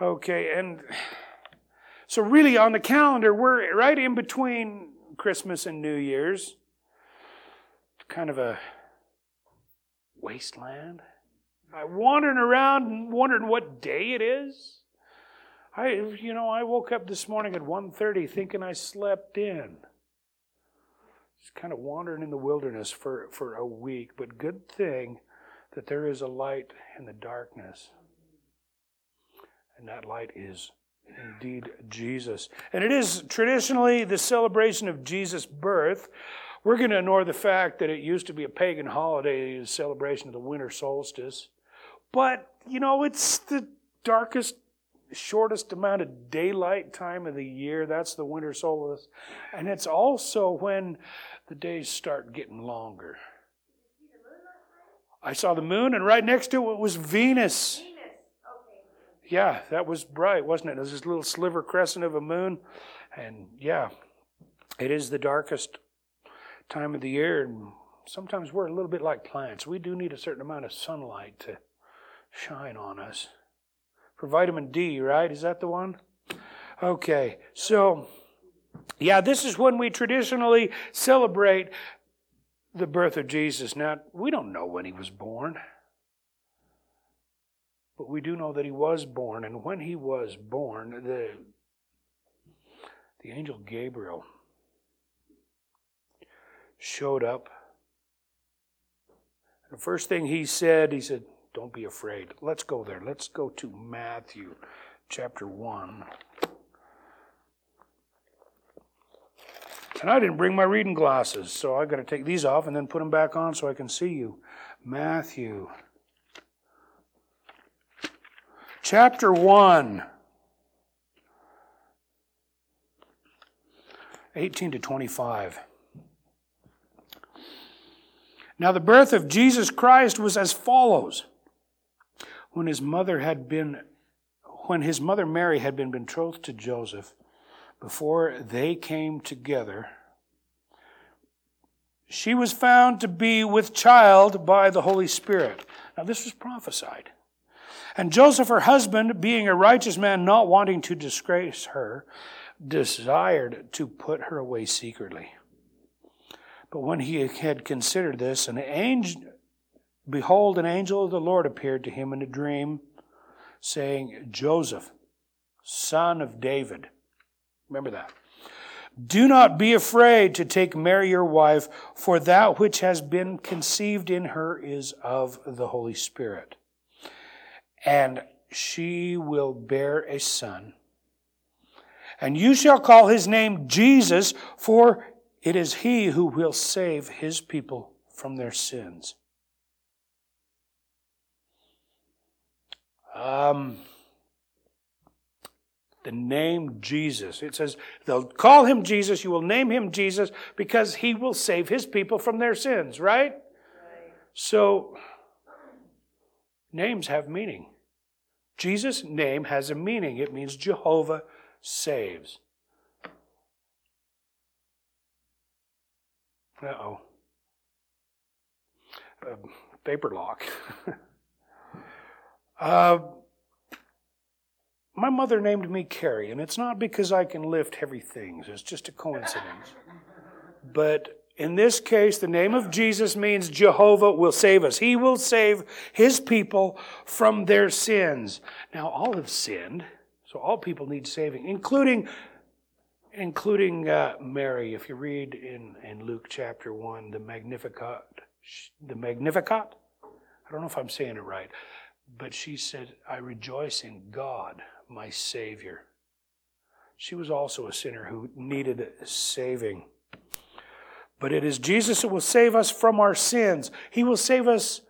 Okay, and so really on the calendar, we're right in between Christmas and New Year's. Kind of a wasteland. I'm wandering around and wondering what day it is. I, you know, I woke up this morning at 1.30 thinking I slept in. Just kind of wandering in the wilderness for, for a week, but good thing that there is a light in the darkness. And that light is indeed Jesus. And it is traditionally the celebration of Jesus' birth. We're going to ignore the fact that it used to be a pagan holiday, the celebration of the winter solstice. But, you know, it's the darkest, shortest amount of daylight time of the year. That's the winter solstice. And it's also when the days start getting longer. I saw the moon, and right next to it was Venus. Yeah, that was bright, wasn't it? It was this little sliver crescent of a moon. And yeah, it is the darkest time of the year. And sometimes we're a little bit like plants. We do need a certain amount of sunlight to shine on us. For vitamin D, right? Is that the one? Okay, so yeah, this is when we traditionally celebrate the birth of Jesus. Now, we don't know when he was born, but we do know that he was born. And when he was born, the, the angel Gabriel showed up. And the first thing he said, he said, Don't be afraid. Let's go there. Let's go to Matthew chapter 1. And I didn't bring my reading glasses, so I got to take these off and then put them back on so I can see you. Matthew chapter 1 18 to 25. Now, the birth of Jesus Christ was as follows. When his mother had been, when his mother Mary had been betrothed to Joseph, before they came together, she was found to be with child by the Holy Spirit. Now, this was prophesied. And Joseph, her husband, being a righteous man, not wanting to disgrace her, desired to put her away secretly. But when he had considered this, an angel, behold, an angel of the Lord appeared to him in a dream, saying, Joseph, son of David. Remember that. Do not be afraid to take Mary your wife, for that which has been conceived in her is of the Holy Spirit. And she will bear a son. And you shall call his name Jesus, for it is he who will save his people from their sins. Um, the name Jesus. It says, they'll call him Jesus, you will name him Jesus because he will save his people from their sins, right? right. So, names have meaning. Jesus' name has a meaning. It means Jehovah saves. Uh oh. Paper lock. uh, my mother named me Carrie, and it's not because I can lift heavy things, it's just a coincidence. But in this case, the name of Jesus means Jehovah will save us. He will save his people from their sins. Now, all have sinned, so all people need saving, including including uh, Mary. If you read in, in Luke chapter 1, the Magnificat, the Magnificat, I don't know if I'm saying it right, but she said, I rejoice in God, my Savior. She was also a sinner who needed saving. But it is Jesus who will save us from our sins. He will save us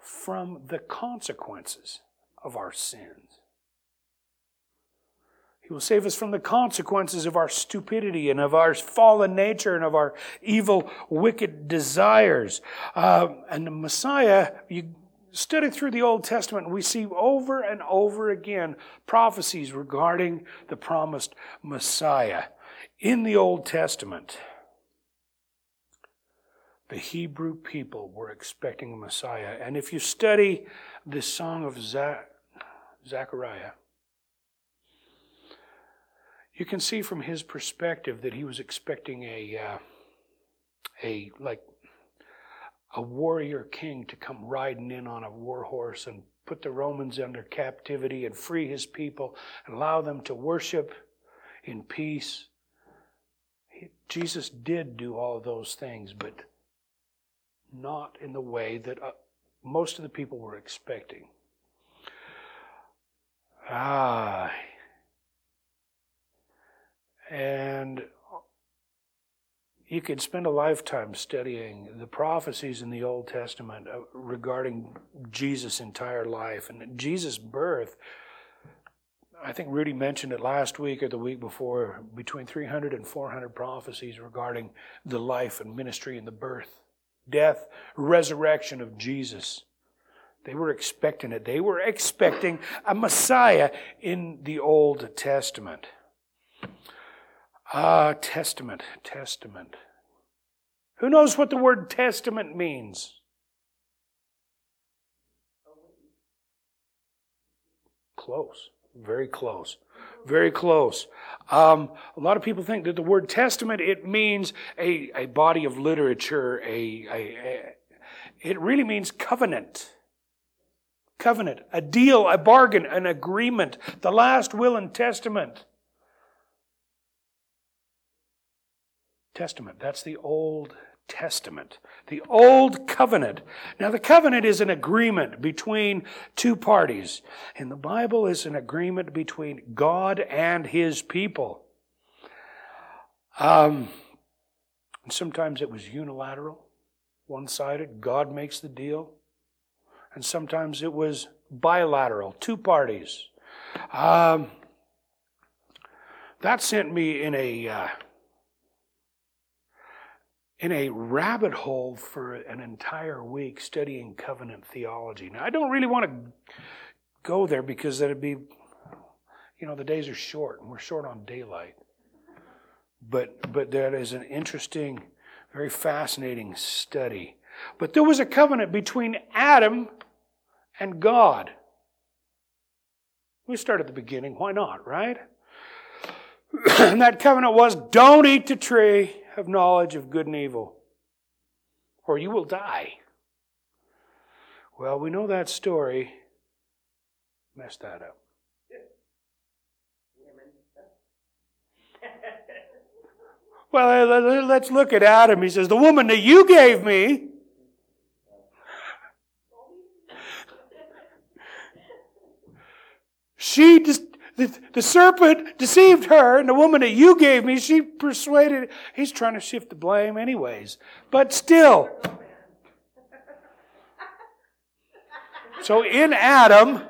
from the consequences of our sins. He will save us from the consequences of our stupidity and of our fallen nature and of our evil, wicked desires. Uh, and the Messiah, you study through the Old Testament, we see over and over again prophecies regarding the promised Messiah. In the Old Testament, the Hebrew people were expecting a Messiah. And if you study the song of Zachariah, you can see from his perspective that he was expecting a, uh, a like a warrior king to come riding in on a war horse and put the Romans under captivity and free his people and allow them to worship in peace. Jesus did do all those things, but not in the way that uh, most of the people were expecting. Ah. And you could spend a lifetime studying the prophecies in the Old Testament uh, regarding Jesus' entire life and Jesus' birth. I think Rudy mentioned it last week or the week before between 300 and 400 prophecies regarding the life and ministry and the birth, death, resurrection of Jesus. They were expecting it. They were expecting a Messiah in the Old Testament. Ah, Testament, Testament. Who knows what the word Testament means? Close. Very close. Very close. Um, a lot of people think that the word testament, it means a, a body of literature, a, a, a it really means covenant covenant, a deal, a bargain, an agreement, the last will and testament. Testament, that's the Old Testament, the Old Covenant. Now, the covenant is an agreement between two parties, and the Bible is an agreement between God and His people. Um, and sometimes it was unilateral, one sided. God makes the deal and sometimes it was bilateral, two parties. Um, that sent me in a uh, in a rabbit hole for an entire week studying covenant theology. Now, I don't really want to go there because that'd be, you know, the days are short and we're short on daylight. But but that is an interesting, very fascinating study. But there was a covenant between Adam and God. We start at the beginning. Why not, right? and that covenant was don't eat the tree of knowledge of good and evil, or you will die. Well, we know that story. Messed that up. Well, let's look at Adam. He says, The woman that you gave me, She just, the, the serpent deceived her, and the woman that you gave me, she persuaded. He's trying to shift the blame, anyways. But still. So in Adam,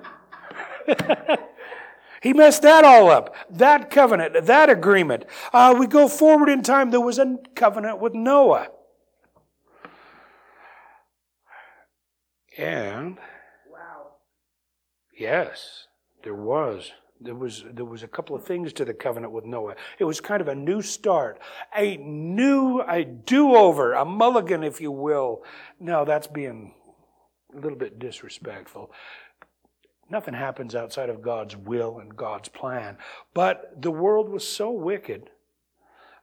he messed that all up. That covenant, that agreement. Uh, we go forward in time, there was a covenant with Noah. And, wow. yes, there was. There was, there was a couple of things to the covenant with Noah. It was kind of a new start, a new, a do-over, a mulligan, if you will. No, that's being a little bit disrespectful. Nothing happens outside of God's will and God's plan. But the world was so wicked.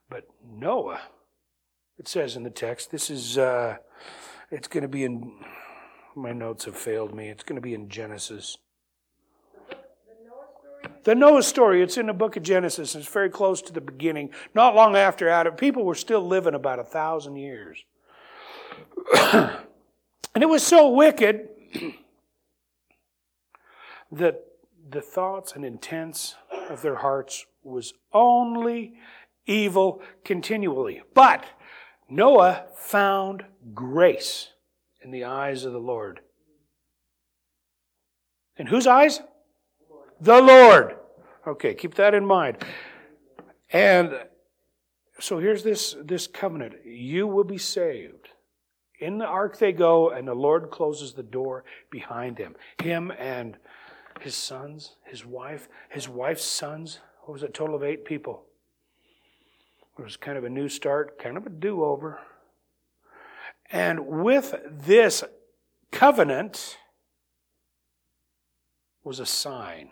But Noah, it says in the text, this is, uh, it's going to be in, my notes have failed me. It's going to be in Genesis. The Noah story, it's in the book of Genesis. It's very close to the beginning. Not long after Adam, people were still living about a thousand years. and it was so wicked that the thoughts and intents of their hearts was only evil continually. But Noah found grace in the eyes of the Lord. In whose eyes? The Lord. Okay, keep that in mind. And so here's this, this covenant. You will be saved. In the ark they go, and the Lord closes the door behind him. Him and his sons, his wife, his wife's sons. What was? A total of eight people. It was kind of a new start, kind of a do over. And with this covenant was a sign.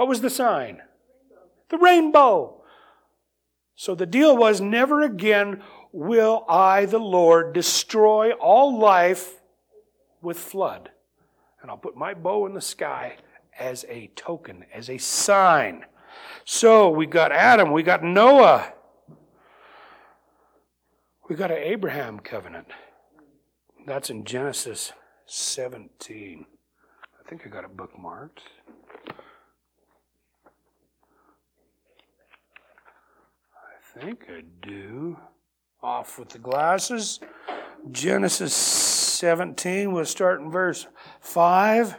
What was the sign? The rainbow. So the deal was never again will I, the Lord, destroy all life with flood. And I'll put my bow in the sky as a token, as a sign. So we got Adam, we got Noah, we got an Abraham covenant. That's in Genesis 17. I think I got it bookmarked. I think I do. Off with the glasses. Genesis 17, we'll start in verse 5.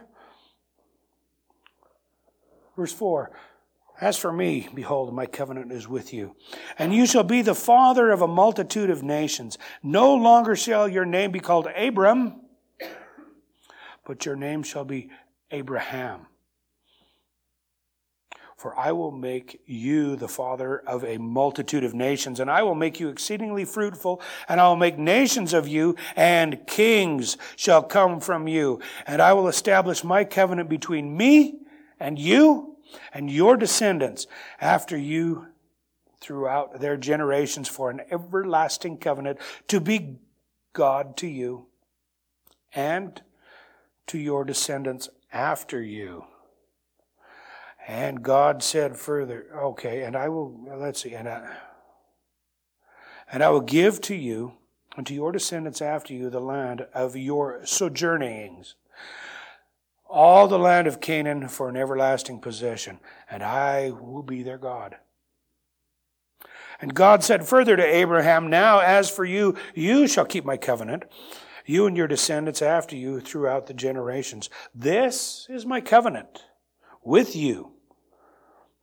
Verse 4 As for me, behold, my covenant is with you, and you shall be the father of a multitude of nations. No longer shall your name be called Abram, but your name shall be Abraham. For I will make you the father of a multitude of nations, and I will make you exceedingly fruitful, and I will make nations of you, and kings shall come from you. And I will establish my covenant between me and you and your descendants after you throughout their generations for an everlasting covenant to be God to you and to your descendants after you. And God said further, okay, and I will, let's see, and I, and I will give to you and to your descendants after you the land of your sojournings all the land of Canaan for an everlasting possession, and I will be their God. And God said further to Abraham, Now as for you, you shall keep my covenant, you and your descendants after you throughout the generations. This is my covenant with you,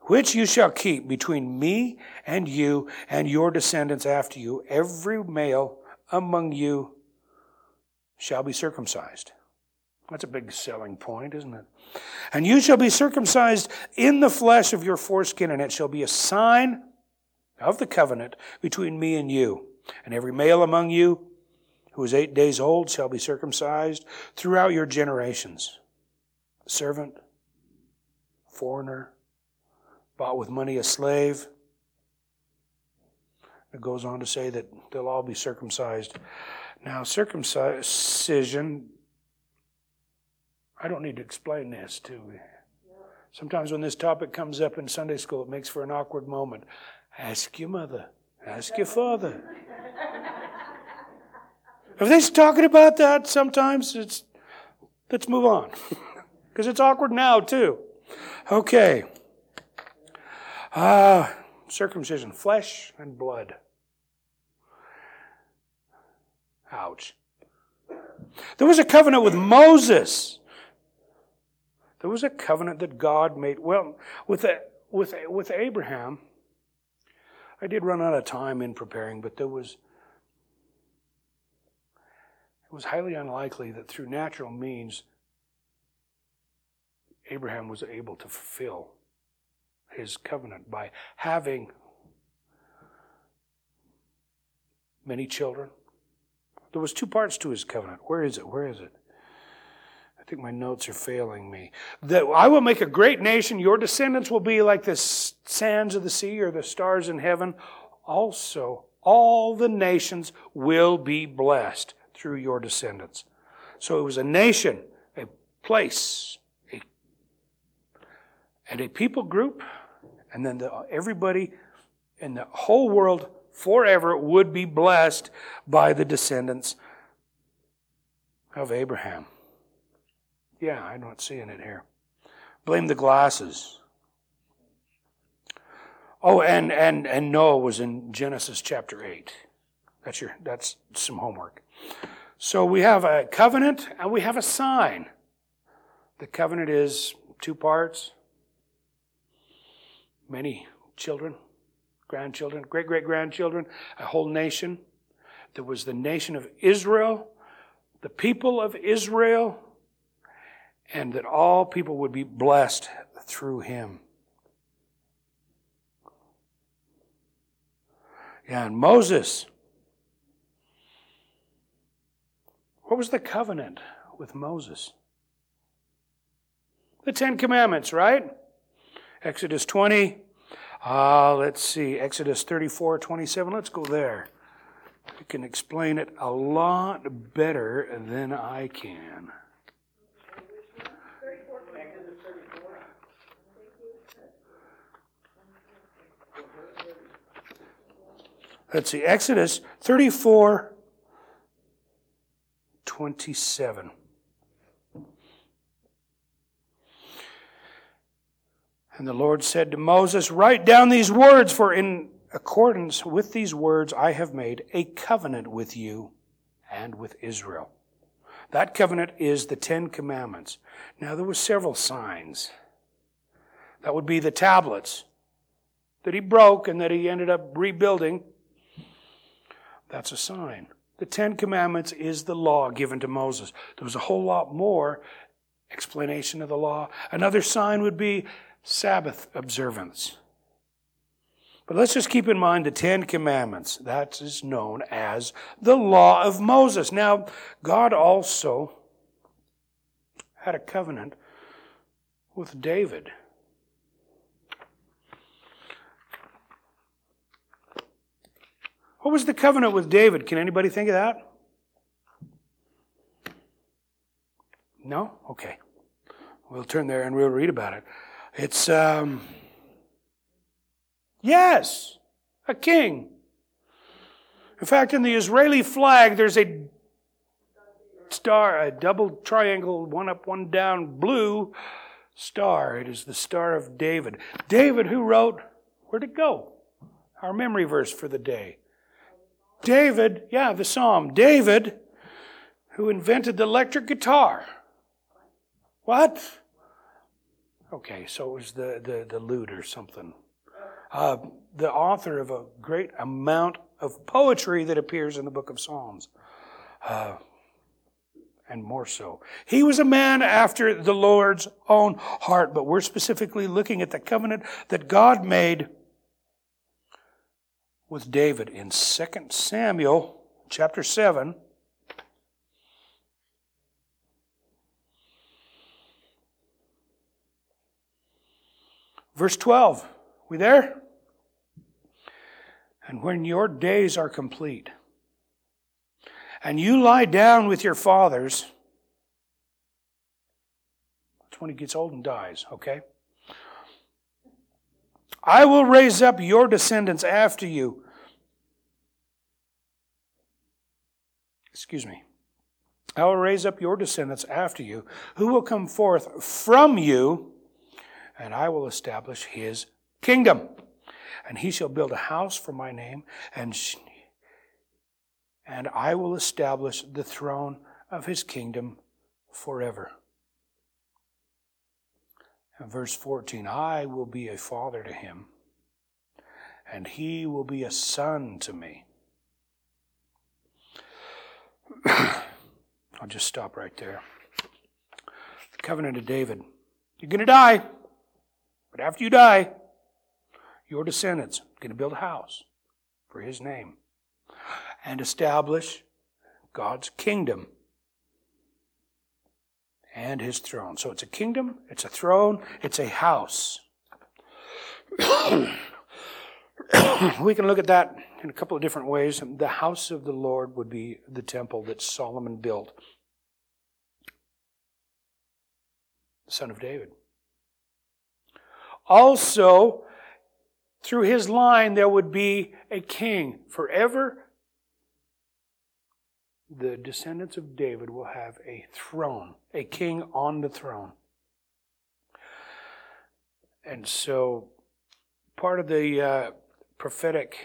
which you shall keep between me and you and your descendants after you. Every male among you shall be circumcised. That's a big selling point, isn't it? And you shall be circumcised in the flesh of your foreskin, and it shall be a sign of the covenant between me and you. And every male among you who is eight days old shall be circumcised throughout your generations. Servant, foreigner, bought with money a slave. It goes on to say that they'll all be circumcised. Now, circumcision I don't need to explain this to you. Sometimes when this topic comes up in Sunday school, it makes for an awkward moment. Ask your mother. Ask your father. if they're talking about that, sometimes it's let's move on because it's awkward now too. Okay. Ah, uh, circumcision, flesh and blood. Ouch. There was a covenant with Moses. There was a covenant that God made. Well, with, with, with Abraham, I did run out of time in preparing, but there was. It was highly unlikely that through natural means Abraham was able to fulfill his covenant by having many children. There was two parts to his covenant. Where is it? Where is it? I think my notes are failing me. That I will make a great nation. Your descendants will be like the sands of the sea or the stars in heaven. Also, all the nations will be blessed through your descendants. So it was a nation, a place, a, and a people group, and then the, everybody in the whole world forever would be blessed by the descendants of Abraham. Yeah, I'm not seeing it here. Blame the glasses. Oh, and and and Noah was in Genesis chapter eight. That's your that's some homework. So we have a covenant and we have a sign. The covenant is two parts. Many children, grandchildren, great great grandchildren, a whole nation. There was the nation of Israel, the people of Israel, and that all people would be blessed through him. Yeah, and Moses. What was the covenant with Moses? The Ten Commandments, right? Exodus 20. Uh, let's see, Exodus 34 27. Let's go there. You can explain it a lot better than I can. Let's see, Exodus 34 27. And the Lord said to Moses, Write down these words, for in accordance with these words I have made a covenant with you and with Israel. That covenant is the Ten Commandments. Now there were several signs. That would be the tablets that he broke and that he ended up rebuilding. That's a sign. The Ten Commandments is the law given to Moses. There was a whole lot more explanation of the law. Another sign would be Sabbath observance. But let's just keep in mind the Ten Commandments. That is known as the law of Moses. Now, God also had a covenant with David. What was the covenant with David? Can anybody think of that? No? Okay. We'll turn there and we'll read about it. It's, um, yes, a king. In fact, in the Israeli flag, there's a star, a double triangle, one up, one down, blue star. It is the Star of David. David, who wrote, Where'd it go? Our memory verse for the day. David, yeah, the psalm. David, who invented the electric guitar. What? Okay, so it was the, the, the lute or something. Uh, the author of a great amount of poetry that appears in the book of Psalms. Uh, and more so. He was a man after the Lord's own heart, but we're specifically looking at the covenant that God made with David in 2 Samuel chapter 7. Verse 12. We there? And when your days are complete, and you lie down with your fathers, that's when he gets old and dies, okay? I will raise up your descendants after you. Excuse me. I will raise up your descendants after you, who will come forth from you and I will establish his kingdom. And he shall build a house for my name, and, and I will establish the throne of his kingdom forever. And verse 14 I will be a father to him, and he will be a son to me. I'll just stop right there. The covenant of David. You're going to die. But after you die, your descendants are going to build a house for his name and establish God's kingdom and his throne. So it's a kingdom, it's a throne, it's a house. we can look at that in a couple of different ways. The house of the Lord would be the temple that Solomon built, the son of David. Also, through his line, there would be a king. Forever, the descendants of David will have a throne, a king on the throne. And so, part of the uh, prophetic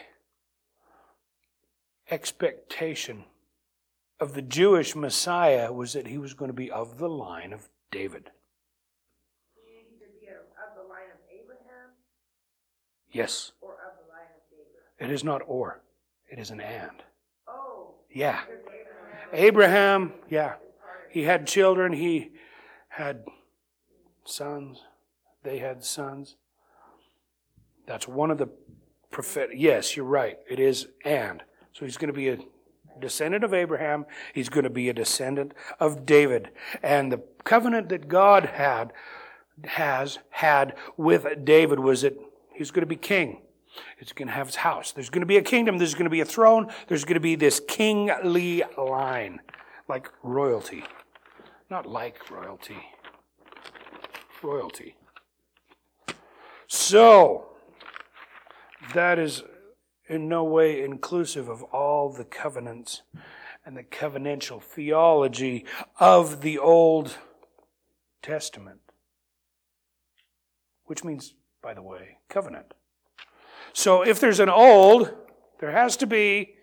expectation of the Jewish Messiah was that he was going to be of the line of David. Yes. Or of the line of David. It is not or. It is an and. Oh. Yeah. Abraham, yeah. He had children. He had sons. They had sons. That's one of the prophetic. Yes, you're right. It is and. So he's going to be a descendant of Abraham. He's going to be a descendant of David. And the covenant that God had, has, had with David was that He's going to be king. He's going to have his house. There's going to be a kingdom. There's going to be a throne. There's going to be this kingly line, like royalty. Not like royalty. Royalty. So, that is in no way inclusive of all the covenants and the covenantal theology of the Old Testament. Which means, by the way, covenant. So if there's an old, there has to be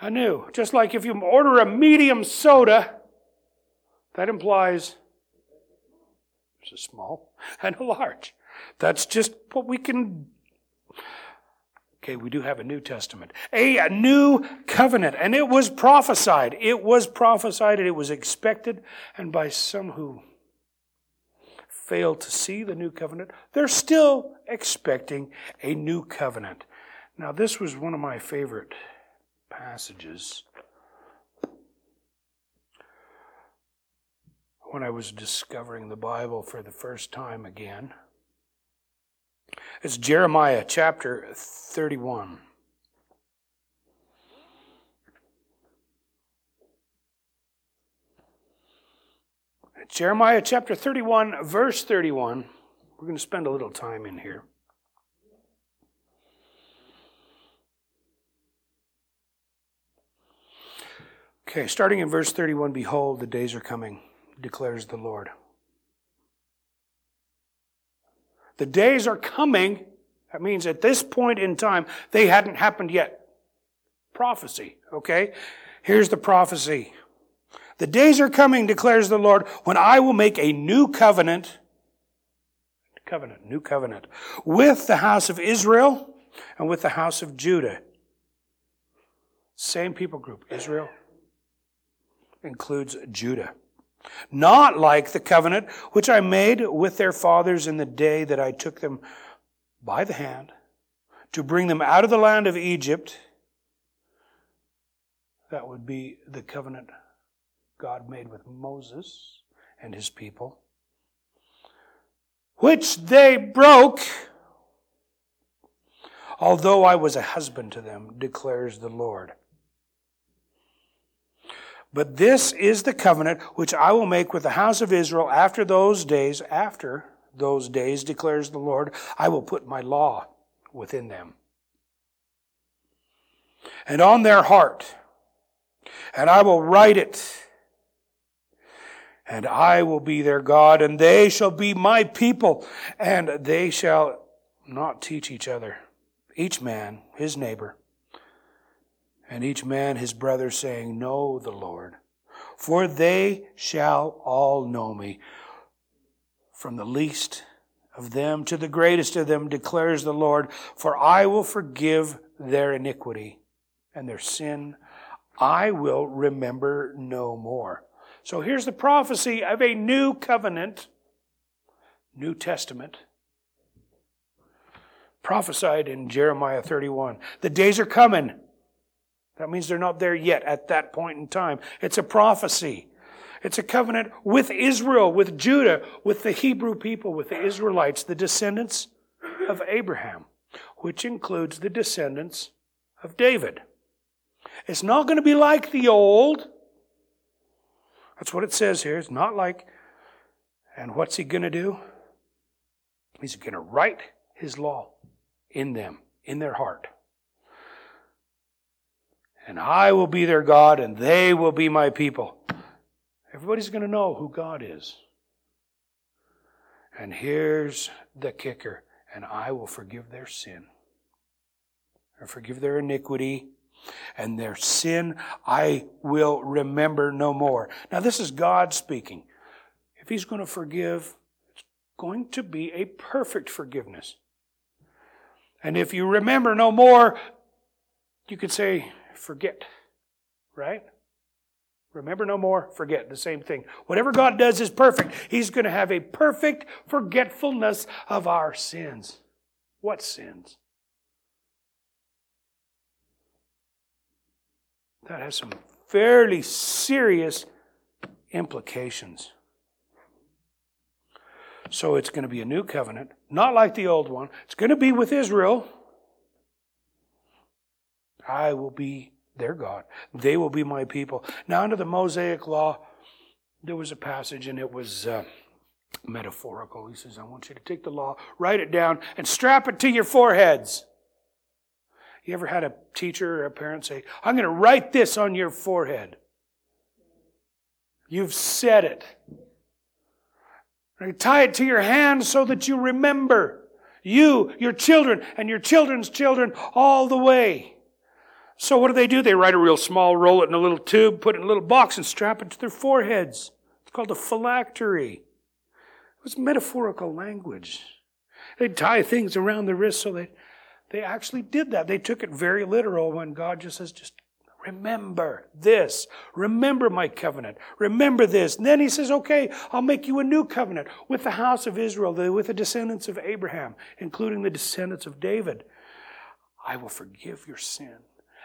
a new. Just like if you order a medium soda, that implies there's a small and a large. That's just what we can Okay, we do have a New Testament, a, a, new covenant, and it was prophesied. It was prophesied and it was expected, and by some who failed to see the new covenant, they're still expecting a new covenant. Now, this was one of my favorite passages when I was discovering the Bible for the first time again. It's Jeremiah chapter 31. Jeremiah chapter 31, verse 31. We're going to spend a little time in here. Okay, starting in verse 31 Behold, the days are coming, declares the Lord The days are coming. That means at this point in time, they hadn't happened yet. Prophecy, okay? Here's the prophecy. The days are coming, declares the Lord, when I will make a new covenant, covenant, new covenant, with the house of Israel and with the house of Judah. Same people group. Israel includes Judah not like the covenant which I made with their fathers in the day that I took them by the hand to bring them out of the land of Egypt. That would be the covenant God made with Moses and his people, which they broke, although I was a husband to them, declares the Lord. But this is the covenant which I will make with the house of Israel after those days, after those days, declares the Lord. I will put my law within them and on their heart, and I will write it. And I will be their God, and they shall be my people, and they shall not teach each other, each man his neighbor and each man his brother, saying, Know the Lord. For they shall all know me. From the least of them to the greatest of them, declares the Lord, for I will forgive their iniquity and their sin I will remember no more. So here's the prophecy of a new covenant, New Testament, prophesied in Jeremiah 31. The days are coming that means they're not there yet at that point in time. It's a prophecy. It's a covenant with Israel, with Judah, with the Hebrew people, with the Israelites, the descendants of Abraham, which includes the descendants of David. It's not going to be like the old. That's what it says here. It's not like. And what's he going to do? He's going to write his law in them, in their heart and I will be their God, and they will be my people. Everybody's going to know who God is. And here's the kicker and I will forgive their sin, or forgive their iniquity, and their sin I will remember no more. Now, this is God speaking. If He's going to forgive, it's going to be a perfect forgiveness. And if you remember no more, you could say, forget. Right? Remember no more, forget. The same thing. Whatever God does is perfect. He's going to have a perfect forgetfulness of our sins. What sins? That has some fairly serious implications. So it's going to be a new covenant, not like the old one. It's going to be with Israel. I will be their God. They will be my people. Now, under the Mosaic law, there was a passage and it was uh, metaphorical. He says, I want you to take the law, write it down, and strap it to your foreheads. You ever had a teacher or a parent say, I'm going to write this on your forehead? You've said it. Tie it to your hand so that you remember you, your children, and your children's children all the way. So what do they do? They write a real small, roll it in a little tube, put it in a little box, and strap it to their foreheads. It's called a phylactery. It was metaphorical language. They'd tie things around the wrist so they, they actually did that. They took it very literal when God just says, just remember this. Remember my covenant. Remember this. And then he says, okay, I'll make you a new covenant with the house of Israel, with the descendants of Abraham, including the descendants of David. I will forgive your sin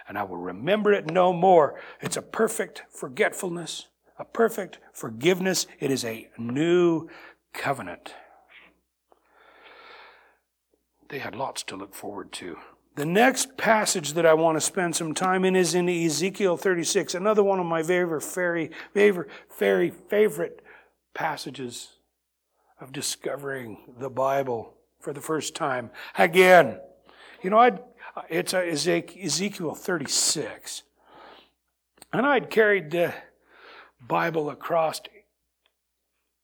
and I will remember it no more. It's a perfect forgetfulness, a perfect forgiveness. It is a new covenant. They had lots to look forward to. The next passage that I want to spend some time in is in Ezekiel 36, another one of my favorite, very, very favorite passages of discovering the Bible for the first time. Again, you know, I'd it's Ezekiel 36. And I'd carried the Bible across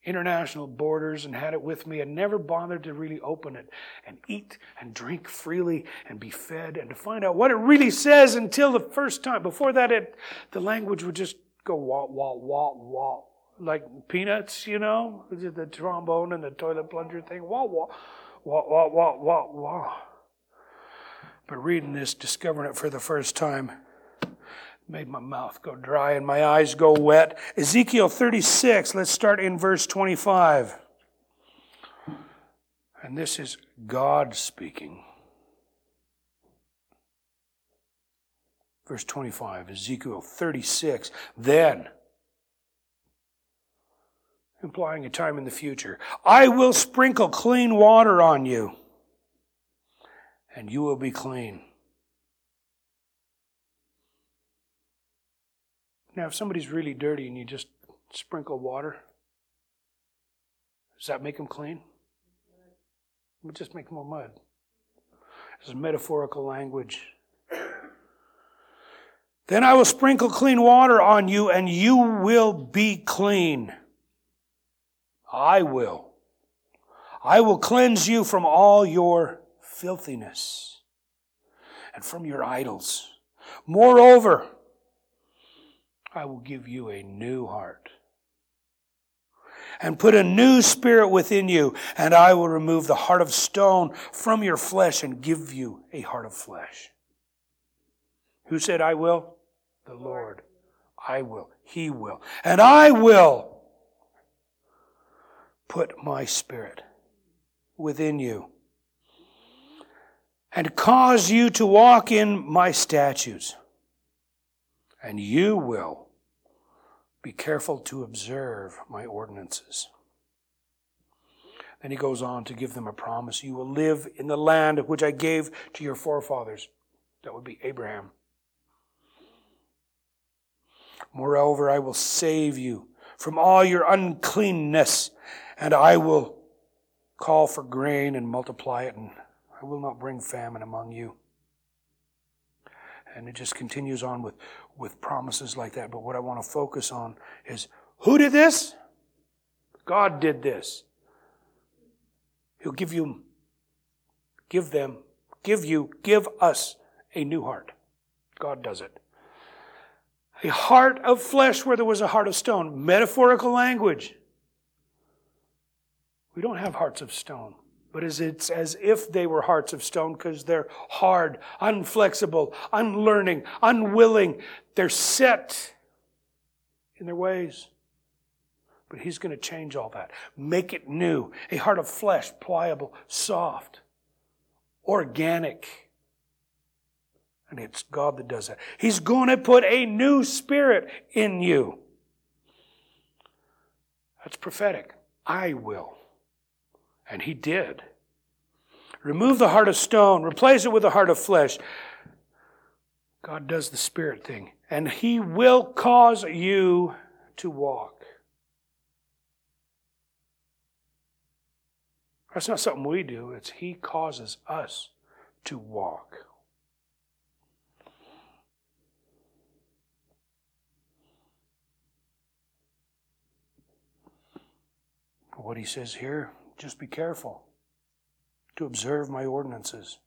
international borders and had it with me and never bothered to really open it and eat and drink freely and be fed and to find out what it really says until the first time. Before that, it, the language would just go wah, wah, wah, wah, like peanuts, you know, the trombone and the toilet plunger thing, wah, wah, wah, wah, wah, wah, wah. But reading this, discovering it for the first time, made my mouth go dry and my eyes go wet. Ezekiel 36, let's start in verse 25. And this is God speaking. Verse 25, Ezekiel 36. Then, implying a time in the future, I will sprinkle clean water on you and you will be clean. Now, if somebody's really dirty and you just sprinkle water, does that make them clean? It just make more mud. This is metaphorical language. Then I will sprinkle clean water on you, and you will be clean. I will. I will cleanse you from all your filthiness and from your idols. Moreover, I will give you a new heart and put a new spirit within you, and I will remove the heart of stone from your flesh and give you a heart of flesh. Who said, I will? The Lord. I will. He will. And I will put my spirit within you and cause you to walk in my statutes. And you will be careful to observe my ordinances. Then he goes on to give them a promise. You will live in the land which I gave to your forefathers. That would be Abraham. Moreover, I will save you from all your uncleanness, and I will call for grain and multiply it and I will not bring famine among you. And it just continues on with, with promises like that. But what I want to focus on is who did this? God did this. He'll give you, give them, give you, give us a new heart. God does it. A heart of flesh where there was a heart of stone. Metaphorical language. We don't have hearts of stone but it's as if they were hearts of stone because they're hard, unflexible, unlearning, unwilling. They're set in their ways. But he's going to change all that. Make it new. A heart of flesh, pliable, soft, organic. And it's God that does that. He's going to put a new spirit in you. That's prophetic. I will And he did. Remove the heart of stone, replace it with a heart of flesh. God does the spirit thing, and he will cause you to walk. That's not something we do, it's he causes us to walk. What he says here, just be careful to observe my ordinances.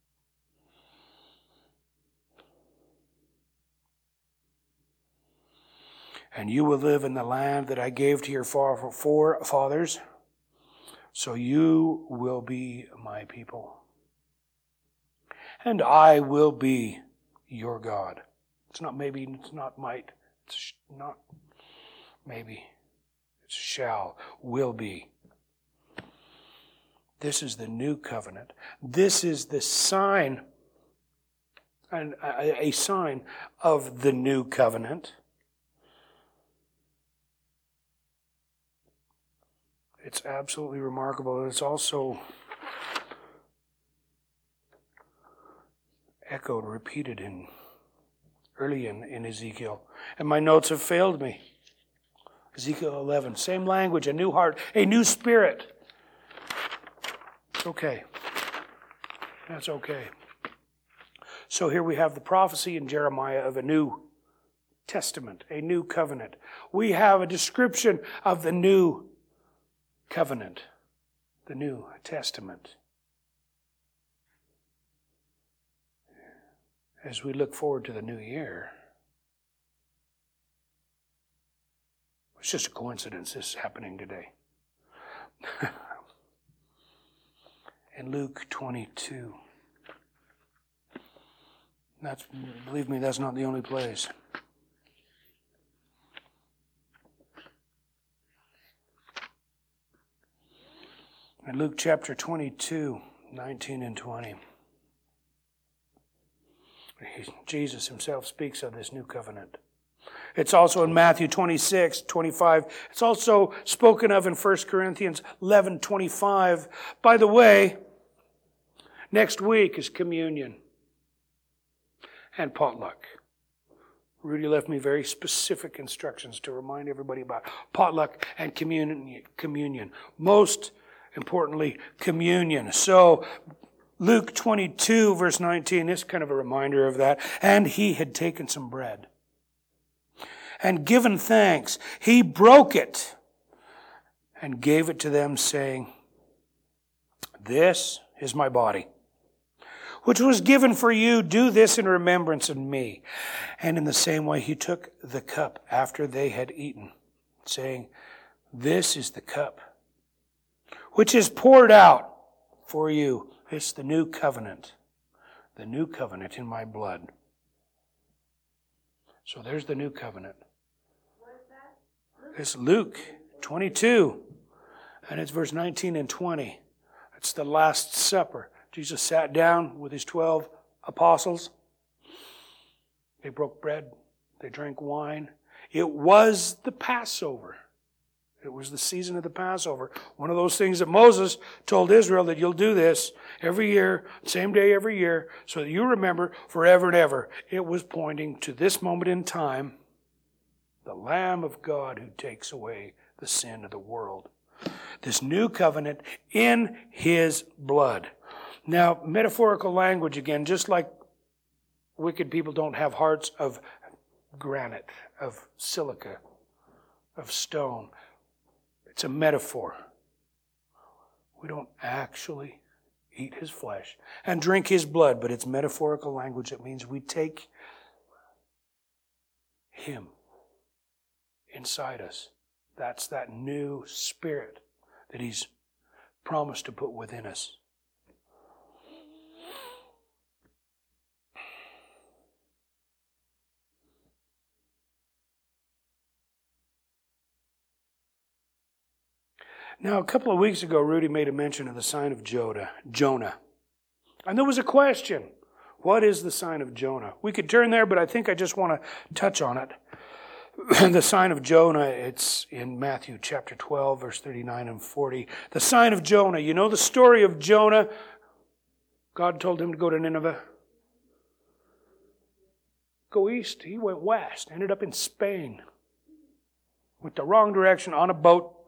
And you will live in the land that I gave to your forefathers, so you will be my people. And I will be your God. It's not maybe, it's not might, it's not maybe, it's shall, will be. This is the new covenant. This is the sign, and a sign of the new covenant. It's absolutely remarkable. It's also echoed, repeated in early in, in Ezekiel. And my notes have failed me. Ezekiel 11, same language, a new heart, a new spirit. Okay. That's okay. So here we have the prophecy in Jeremiah of a new testament, a new covenant. We have a description of the new covenant, the New Testament. As we look forward to the new year, it's just a coincidence this is happening today. in Luke 22. That's, believe me, that's not the only place. In Luke chapter 22, 19 and 20, Jesus himself speaks of this new covenant. It's also in Matthew 26, 25. It's also spoken of in 1 Corinthians 11, 25. By the way, Next week is communion and potluck. Rudy left me very specific instructions to remind everybody about potluck and communion. communion. Most importantly, communion. So, Luke 22, verse 19, is kind of a reminder of that. And he had taken some bread and given thanks. He broke it and gave it to them, saying, This is my body which was given for you, do this in remembrance of me. And in the same way, he took the cup after they had eaten, saying, This is the cup which is poured out for you. It's the new covenant, the new covenant in my blood. So there's the new covenant. It's Luke 22, and it's verse 19 and 20. It's the Last Supper. Jesus sat down with his 12 apostles. They broke bread, they drank wine. It was the Passover. It was the season of the Passover. One of those things that Moses told Israel that you'll do this every year, same day every year, so that you remember forever and ever. It was pointing to this moment in time, the Lamb of God who takes away the sin of the world. This new covenant in his blood. Now, metaphorical language again, just like wicked people don't have hearts of granite, of silica, of stone. It's a metaphor. We don't actually eat his flesh and drink his blood, but it's metaphorical language. It means we take him inside us. That's that new spirit that he's promised to put within us. Now, a couple of weeks ago, Rudy made a mention of the sign of Jonah. Jonah. And there was a question. What is the sign of Jonah? We could turn there, but I think I just want to touch on it. the sign of Jonah, it's in Matthew chapter 12, verse 39 and 40. The sign of Jonah. You know the story of Jonah? God told him to go to Nineveh. Go east. He went west, ended up in Spain. Went the wrong direction on a boat.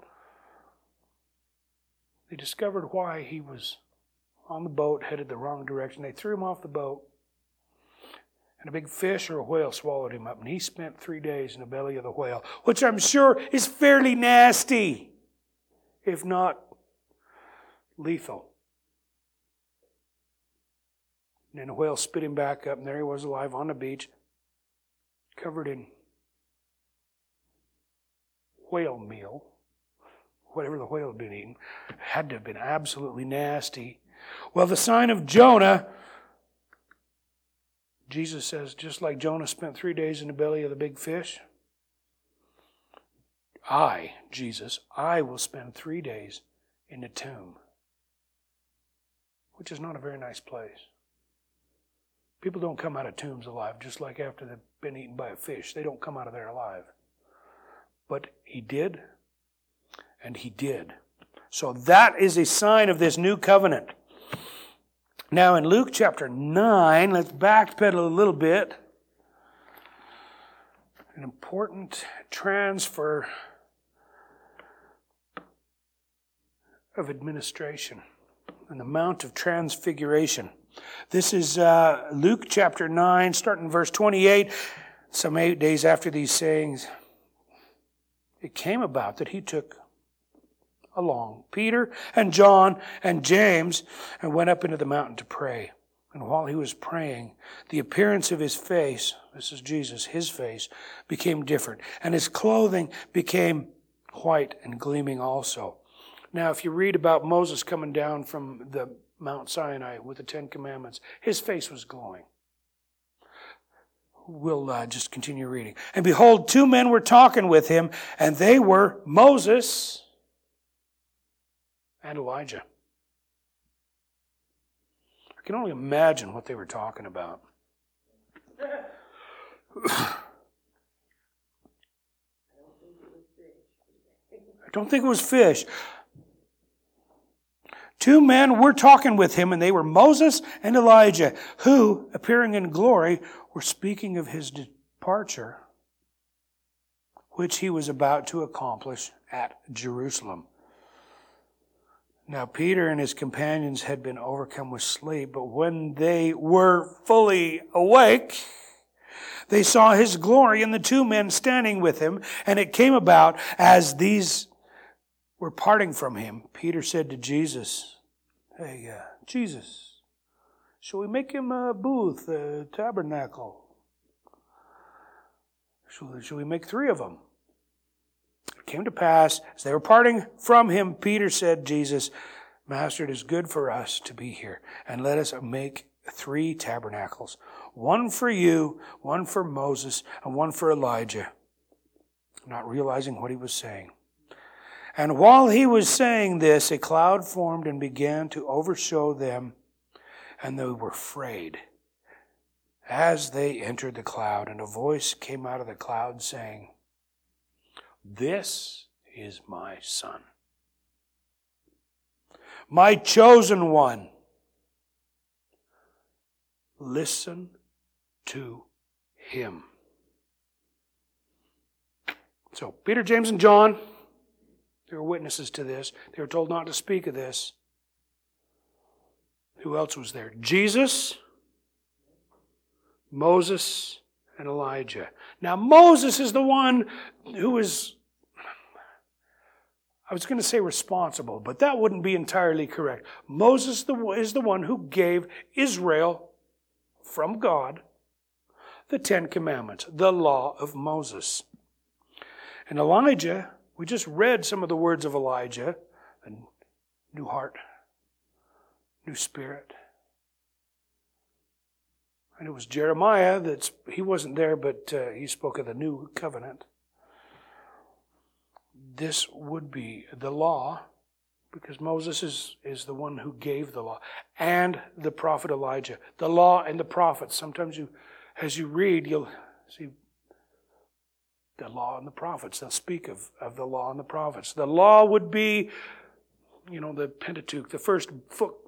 They discovered why he was on the boat, headed the wrong direction. They threw him off the boat and a big fish or a whale swallowed him up, and he spent three days in the belly of the whale, which I'm sure is fairly nasty, if not lethal. And then the whale spit him back up, and there he was alive on the beach, covered in whale meal, whatever the whale had been eating. Had to have been absolutely nasty. Well, the sign of Jonah Jesus says, just like Jonah spent three days in the belly of the big fish, I, Jesus, I will spend three days in the tomb, which is not a very nice place. People don't come out of tombs alive, just like after they've been eaten by a fish. They don't come out of there alive. But he did, and he did. So that is a sign of this new covenant. Now, in Luke chapter 9, let's backpedal a little bit. An important transfer of administration and the Mount of Transfiguration. This is uh, Luke chapter 9, starting verse 28. Some eight days after these sayings, it came about that he took along, Peter and John and James, and went up into the mountain to pray. And while he was praying, the appearance of his face, this is Jesus, his face, became different, and his clothing became white and gleaming also. Now, if you read about Moses coming down from the Mount Sinai with the Ten Commandments, his face was glowing. We'll uh, just continue reading. And behold, two men were talking with him, and they were Moses and Elijah. I can only imagine what they were talking about. I don't think it was fish. Two men were talking with him, and they were Moses and Elijah, who, appearing in glory, were speaking of his departure, which he was about to accomplish at Jerusalem. Now, Peter and his companions had been overcome with sleep, but when they were fully awake, they saw his glory and the two men standing with him. And it came about as these were parting from him, Peter said to Jesus, Hey, uh, Jesus, shall we make him a booth, a tabernacle? Shall, shall we make three of them? It came to pass, as they were parting from him, Peter said, Jesus, Master, it is good for us to be here, and let us make three tabernacles one for you, one for Moses, and one for Elijah. Not realizing what he was saying. And while he was saying this, a cloud formed and began to overshadow them, and they were afraid. As they entered the cloud, and a voice came out of the cloud saying, this is my son, my chosen one. Listen to him. So, Peter, James, and John, they were witnesses to this. They were told not to speak of this. Who else was there? Jesus, Moses, and Elijah. Now, Moses is the one who is, I was going to say responsible, but that wouldn't be entirely correct. Moses is the one who gave Israel from God the Ten Commandments, the law of Moses. And Elijah, we just read some of the words of Elijah, a new heart, new spirit. And it was Jeremiah that's, he wasn't there, but uh, he spoke of the new covenant. This would be the law, because Moses is, is the one who gave the law, and the prophet Elijah. The law and the prophets. Sometimes you, as you read, you'll see the law and the prophets. They'll speak of, of the law and the prophets. The law would be, you know, the Pentateuch, the first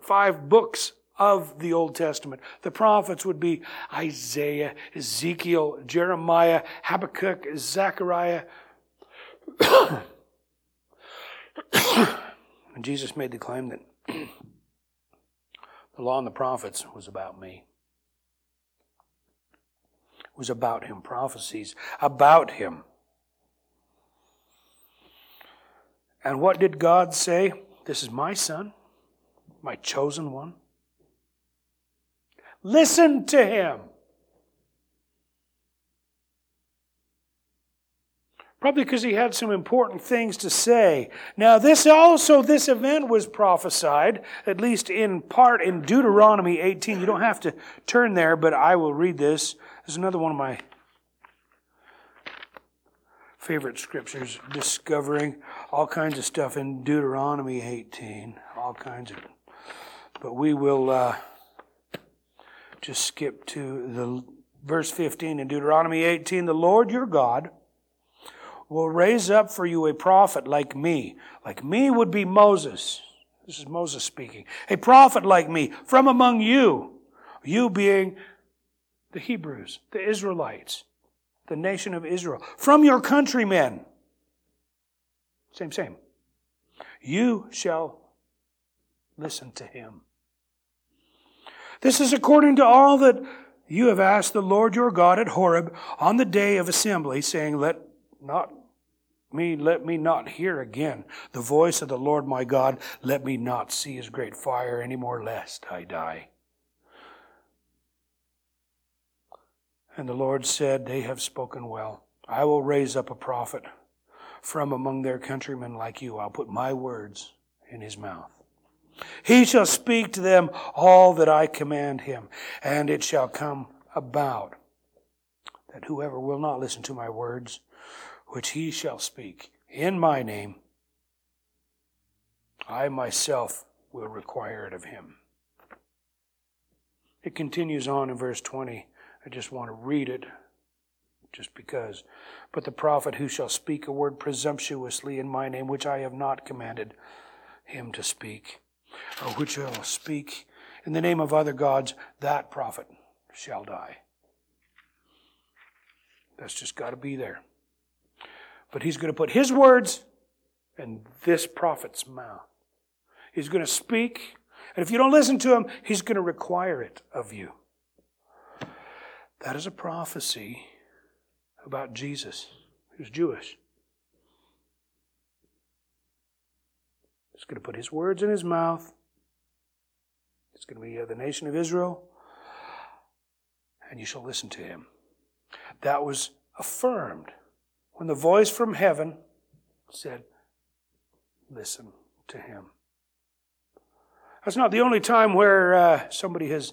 five books of the Old Testament. The prophets would be Isaiah, Ezekiel, Jeremiah, Habakkuk, Zechariah. and Jesus made the claim that the law and the prophets was about me. It was about him, prophecies about him. And what did God say? This is my son, my chosen one. Listen to him. Probably because he had some important things to say. Now, this also, this event was prophesied, at least in part in Deuteronomy 18. You don't have to turn there, but I will read this. Is another one of my favorite scriptures, discovering all kinds of stuff in Deuteronomy 18. All kinds of. But we will. Uh, just skip to the verse 15 in Deuteronomy 18. The Lord your God will raise up for you a prophet like me. Like me would be Moses. This is Moses speaking. A prophet like me from among you. You being the Hebrews, the Israelites, the nation of Israel. From your countrymen. Same, same. You shall listen to him. This is according to all that you have asked the Lord your God at Horeb on the day of assembly, saying, Let not me, let me not hear again the voice of the Lord my God. Let me not see his great fire any more, lest I die. And the Lord said, They have spoken well. I will raise up a prophet from among their countrymen like you. I'll put my words in his mouth. He shall speak to them all that I command him, and it shall come about that whoever will not listen to my words, which he shall speak in my name, I myself will require it of him. It continues on in verse 20. I just want to read it just because. But the prophet who shall speak a word presumptuously in my name, which I have not commanded him to speak, or which shall speak in the name of other gods, that prophet shall die. That's just got to be there. But he's going to put his words in this prophet's mouth. He's going to speak, and if you don't listen to him, he's going to require it of you. That is a prophecy about Jesus, who's Jewish. He's going to put his words in his mouth. It's going to be the nation of Israel, and you shall listen to him. That was affirmed when the voice from heaven said, Listen to him. That's not the only time where uh, somebody has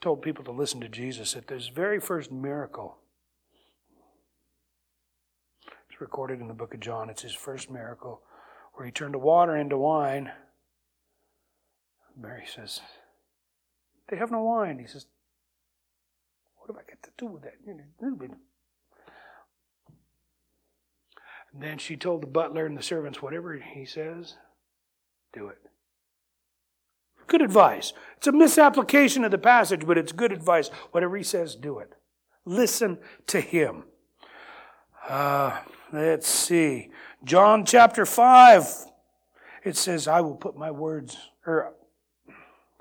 told people to listen to Jesus. At this very first miracle, it's recorded in the book of John. It's his first miracle where he turned the water into wine. Mary says, They have no wine. He says, What have I got to do with that? And then she told the butler and the servants, Whatever he says, do it. Good advice. It's a misapplication of the passage, but it's good advice. Whatever he says, do it. Listen to him. Uh, let's see. John chapter 5, it says, I will put my words, or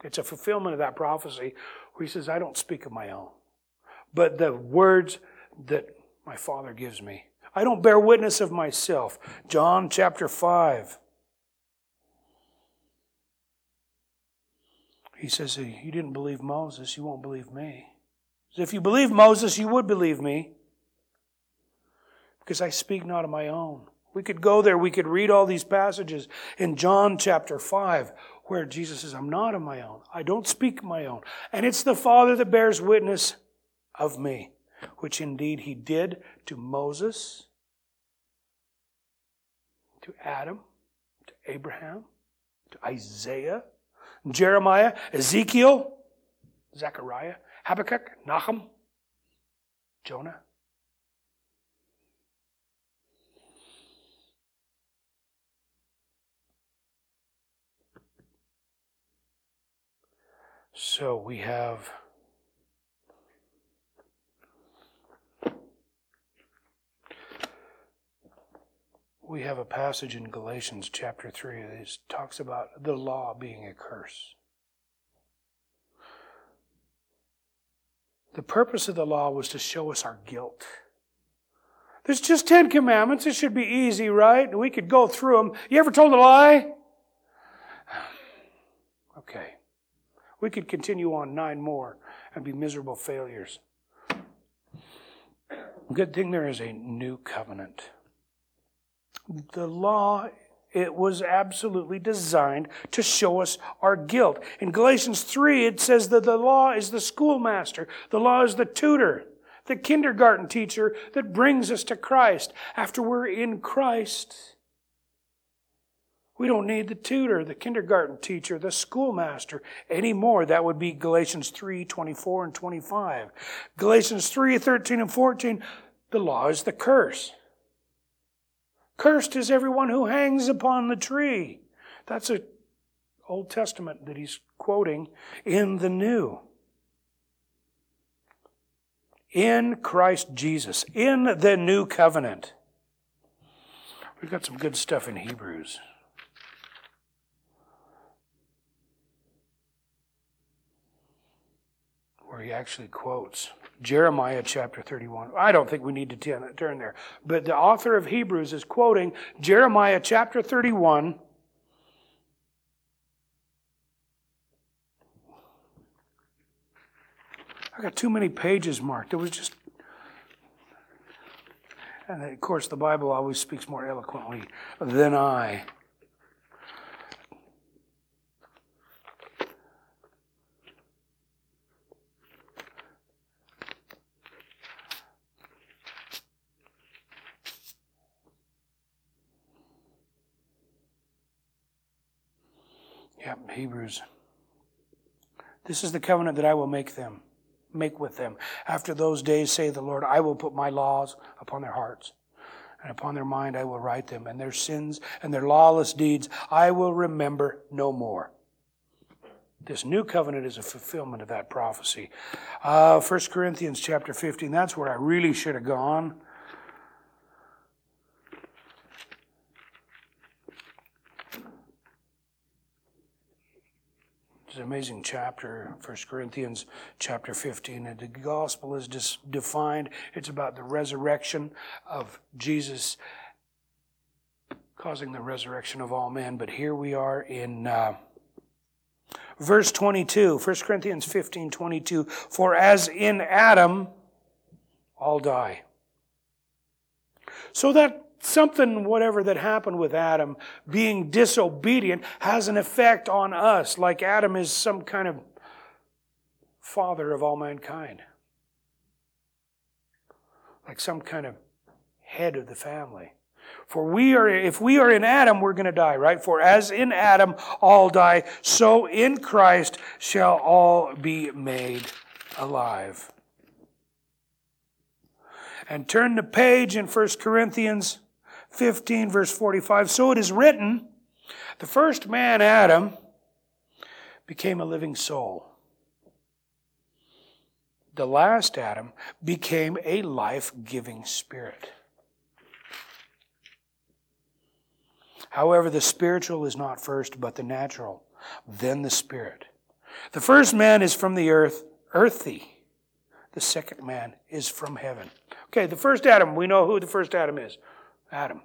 it's a fulfillment of that prophecy where he says, I don't speak of my own, but the words that my Father gives me. I don't bear witness of myself. John chapter 5. He says, You didn't believe Moses, you won't believe me. If you believe Moses, you would believe me because I speak not of my own. We could go there, we could read all these passages in John chapter 5 where Jesus says, I'm not of my own. I don't speak my own. And it's the Father that bears witness of me, which indeed he did to Moses, to Adam, to Abraham, to Isaiah, Jeremiah, Ezekiel, Zechariah, Habakkuk, Nahum, Jonah. So we have we have a passage in Galatians chapter 3 that talks about the law being a curse. The purpose of the law was to show us our guilt. There's just Ten Commandments. It should be easy, right? We could go through them. You ever told a lie? Okay. We could continue on nine more and be miserable failures. Good thing there is a new covenant. The law, it was absolutely designed to show us our guilt. In Galatians 3, it says that the law is the schoolmaster, the law is the tutor, the kindergarten teacher that brings us to Christ. After we're in Christ, we don't need the tutor, the kindergarten teacher, the schoolmaster anymore. That would be Galatians 3, 24 and 25. Galatians 3, 13 and 14, the law is the curse. Cursed is everyone who hangs upon the tree. That's an Old Testament that he's quoting in the New. In Christ Jesus, in the new covenant. We've got some good stuff in Hebrews. Where he actually quotes Jeremiah chapter 31. I don't think we need to turn there. But the author of Hebrews is quoting Jeremiah chapter 31. I got too many pages marked. It was just. And of course, the Bible always speaks more eloquently than I. Hebrews. This is the covenant that I will make them, make with them. After those days, say the Lord, I will put my laws upon their hearts, and upon their mind I will write them, and their sins and their lawless deeds I will remember no more. This new covenant is a fulfillment of that prophecy. Uh, 1 Corinthians chapter 15, that's where I really should have gone. An amazing chapter, 1 Corinthians chapter 15. And the gospel is defined. It's about the resurrection of Jesus causing the resurrection of all men. But here we are in uh, verse 22, 1 Corinthians 15 22. For as in Adam, all die. So that something, whatever that happened with Adam, being disobedient, has an effect on us, like Adam is some kind of father of all mankind, like some kind of head of the family. For we are, if we are in Adam, we're going to die, right? For as in Adam all die, so in Christ shall all be made alive. And turn the page in 1 Corinthians 15, verse 45. So it is written, the first man, Adam, became a living soul. The last Adam became a life giving spirit. However, the spiritual is not first, but the natural, then the spirit. The first man is from the earth, earthy. The second man is from heaven. Okay, the first Adam, we know who the first Adam is. Adam.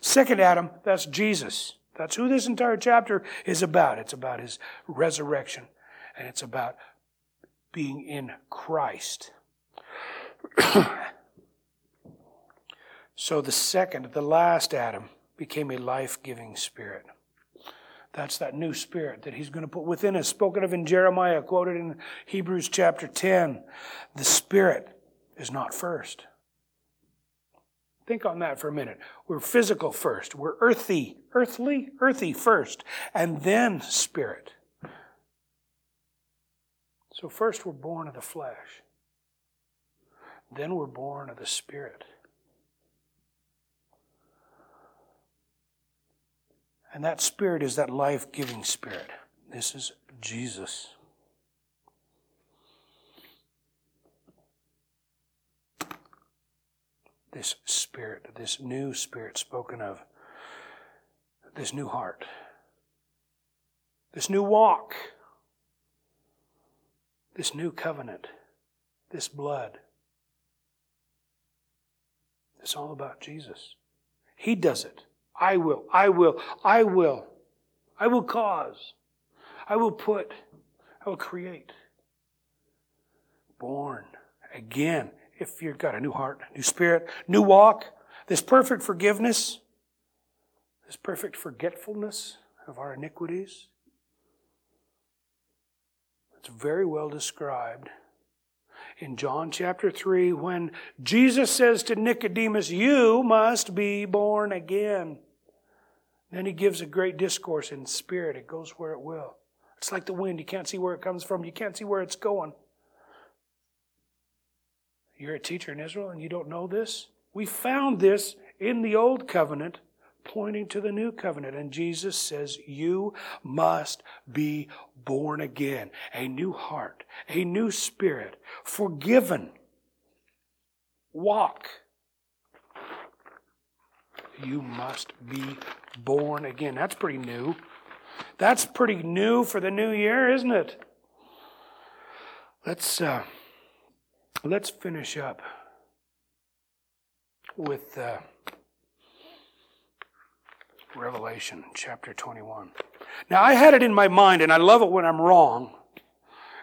Second Adam, that's Jesus. That's who this entire chapter is about. It's about his resurrection, and it's about being in Christ. so the second, the last Adam, became a life giving spirit. That's that new spirit that he's going to put within us, spoken of in Jeremiah, quoted in Hebrews chapter 10. The spirit is not first. Think on that for a minute. We're physical first. We're earthy, earthly, earthy first, and then spirit. So first we're born of the flesh. Then we're born of the spirit. And that spirit is that life giving spirit. This is Jesus. This spirit, this new spirit spoken of, this new heart, this new walk, this new covenant, this blood. It's all about Jesus. He does it. I will, I will, I will. I will cause. I will put. I will create. Born again. If you've got a new heart, new spirit, new walk, this perfect forgiveness, this perfect forgetfulness of our iniquities. It's very well described in John chapter 3 when Jesus says to Nicodemus, You must be born again. Then he gives a great discourse in spirit. It goes where it will. It's like the wind. You can't see where it comes from, you can't see where it's going. You're a teacher in Israel and you don't know this? We found this in the Old Covenant, pointing to the New Covenant. And Jesus says, You must be born again. A new heart, a new spirit, forgiven. Walk. You must be born again. That's pretty new. That's pretty new for the new year, isn't it? Let's uh, let's finish up with uh, Revelation chapter 21. Now, I had it in my mind, and I love it when I'm wrong.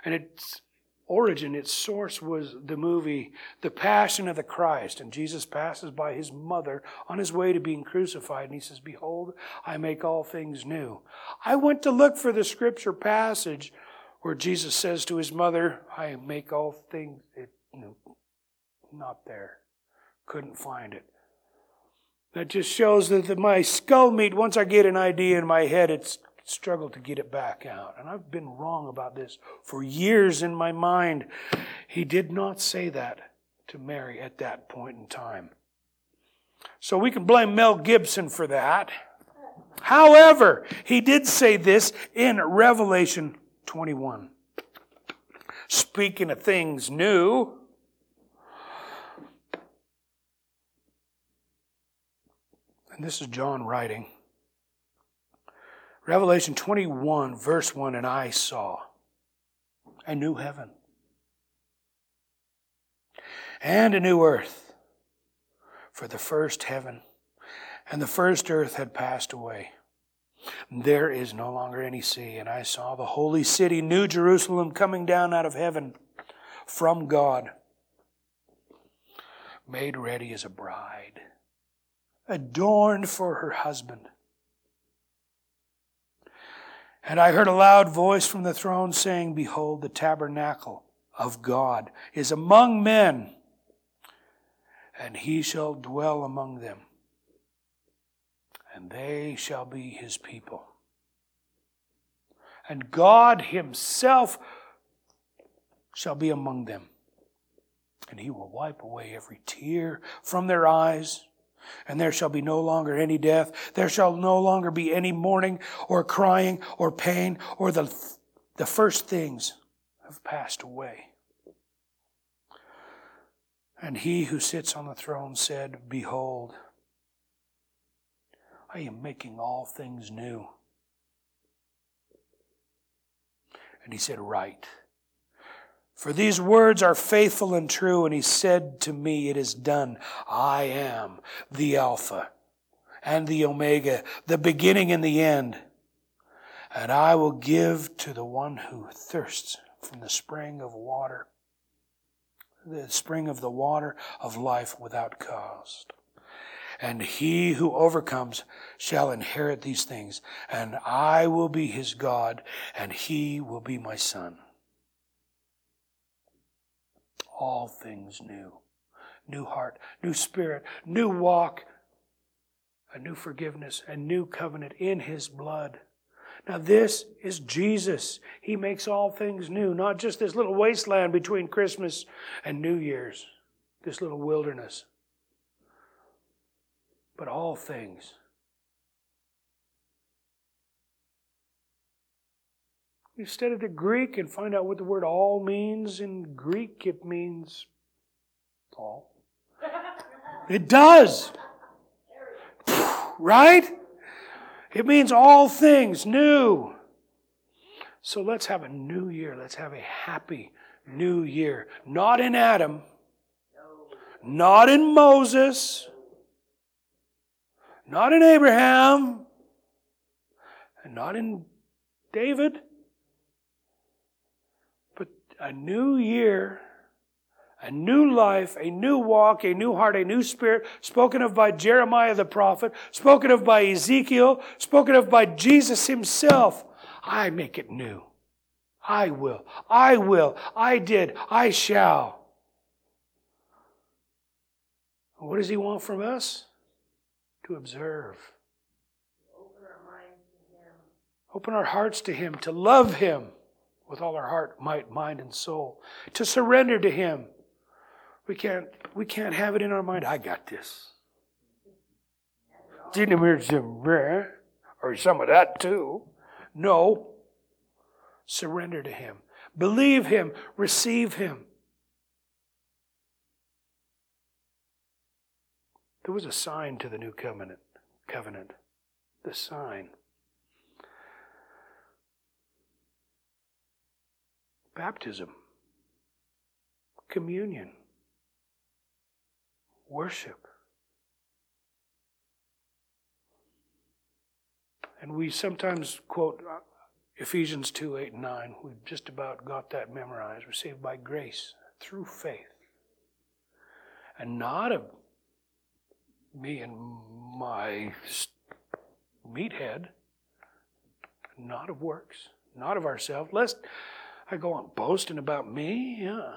And its origin, its source was the movie The Passion of the Christ. And Jesus passes by his mother on his way to being crucified, and he says, Behold, I make all things new. I went to look for the scripture passage where Jesus says to his mother, I make all things. Not there. Couldn't find it. That just shows that the, my skull meat, once I get an idea in my head, it's struggled to get it back out. And I've been wrong about this for years in my mind. He did not say that to Mary at that point in time. So we can blame Mel Gibson for that. However, he did say this in Revelation 21. Speaking of things new, And this is John writing. Revelation 21, verse 1 And I saw a new heaven and a new earth, for the first heaven and the first earth had passed away. There is no longer any sea, and I saw the holy city, New Jerusalem, coming down out of heaven from God, made ready as a bride adorned for her husband. And I heard a loud voice from the throne saying, Behold, the tabernacle of God is among men, and he shall dwell among them, and they shall be his people. And God himself shall be among them, and he will wipe away every tear from their eyes and there shall be no longer any death. There shall no longer be any mourning or crying or pain or the, the first things have passed away. And he who sits on the throne said, Behold, I am making all things new. And he said, Write. For these words are faithful and true. And he said to me, It is done. I am the Alpha and the Omega, the beginning and the end. And I will give to the one who thirsts from the spring of water, the spring of the water of life without cost. And he who overcomes shall inherit these things, and I will be his God, and he will be my son all things new. New heart, new spirit, new walk, a new forgiveness, a new covenant in His blood. Now, this is Jesus. He makes all things new, not just this little wasteland between Christmas and New Year's, this little wilderness, but all things. You study the Greek and find out what the word all means. In Greek, it means all. It does. Right? It means all things new. So let's have a new year. Let's have a happy new year. Not in Adam, not in Moses, not in Abraham, and not in David, a new year a new life, a new walk, a new heart, a new spirit, spoken of by Jeremiah the prophet, spoken of by Ezekiel, spoken of by Jesus himself. I make it new. I will. I will. I did. I shall. What does he want from us? To observe. Open our minds to him. Open our hearts to him, to love him with all our heart, might, mind, and soul, to surrender to him we can't, we can't have it in our mind, I got this. Or some of that too. No. Surrender to Him. Believe Him. Receive Him. There was a sign to the new covenant. Covenant. The sign. Baptism. Communion worship. And we sometimes quote uh, Ephesians 2 8 and 9. We've just about got that memorized. We're saved by grace through faith. And not of me and my meathead, not of works, not of ourselves, lest I go on boasting about me. Yeah.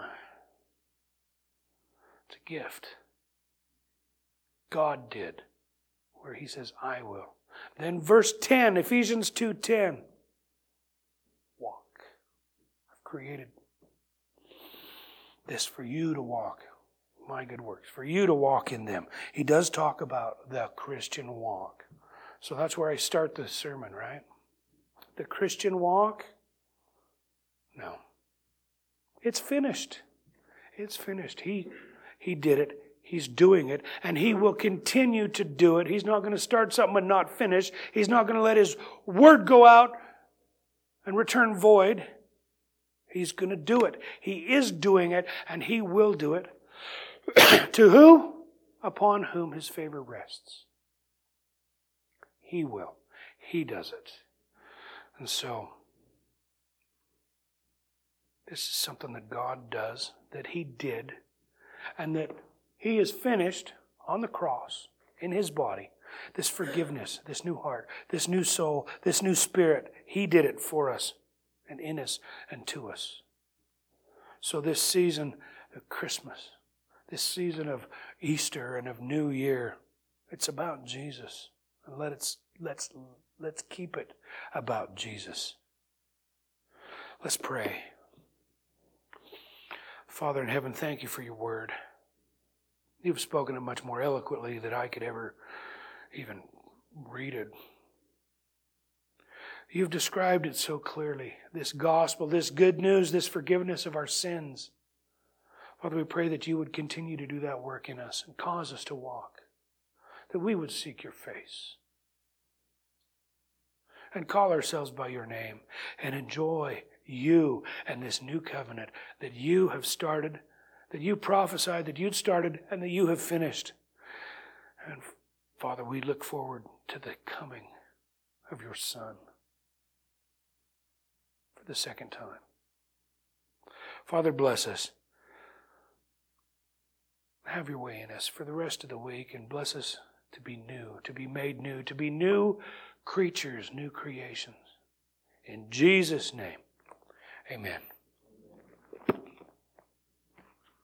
It's a gift. God did, where he says, I will. Then verse 10, Ephesians 2:10. Walk. I've created this for you to walk. My good works, for you to walk in them. He does talk about the Christian walk. So that's where I start the sermon, right? The Christian walk? No. It's finished. It's finished. He he did it. He's doing it, and He will continue to do it. He's not going to start something and not finish. He's not going to let His word go out and return void. He's going to do it. He is doing it, and He will do it. to who? Upon whom His favor rests. He will. He does it. And so, this is something that God does, that He did, and that he is finished on the cross in his body. This forgiveness, this new heart, this new soul, this new spirit, he did it for us and in us and to us. So this season of Christmas, this season of Easter and of New Year, it's about Jesus. And let it, let's, let's keep it about Jesus. Let's pray. Father in heaven, thank you for your word. You've spoken it much more eloquently than I could ever even read it. You've described it so clearly this gospel, this good news, this forgiveness of our sins. Father, we pray that you would continue to do that work in us and cause us to walk, that we would seek your face and call ourselves by your name and enjoy you and this new covenant that you have started that you prophesied, that you'd started, and that you have finished. And Father, we look forward to the coming of your Son for the second time. Father, bless us. Have your way in us for the rest of the week and bless us to be new, to be made new, to be new creatures, new creations. In Jesus' name, amen.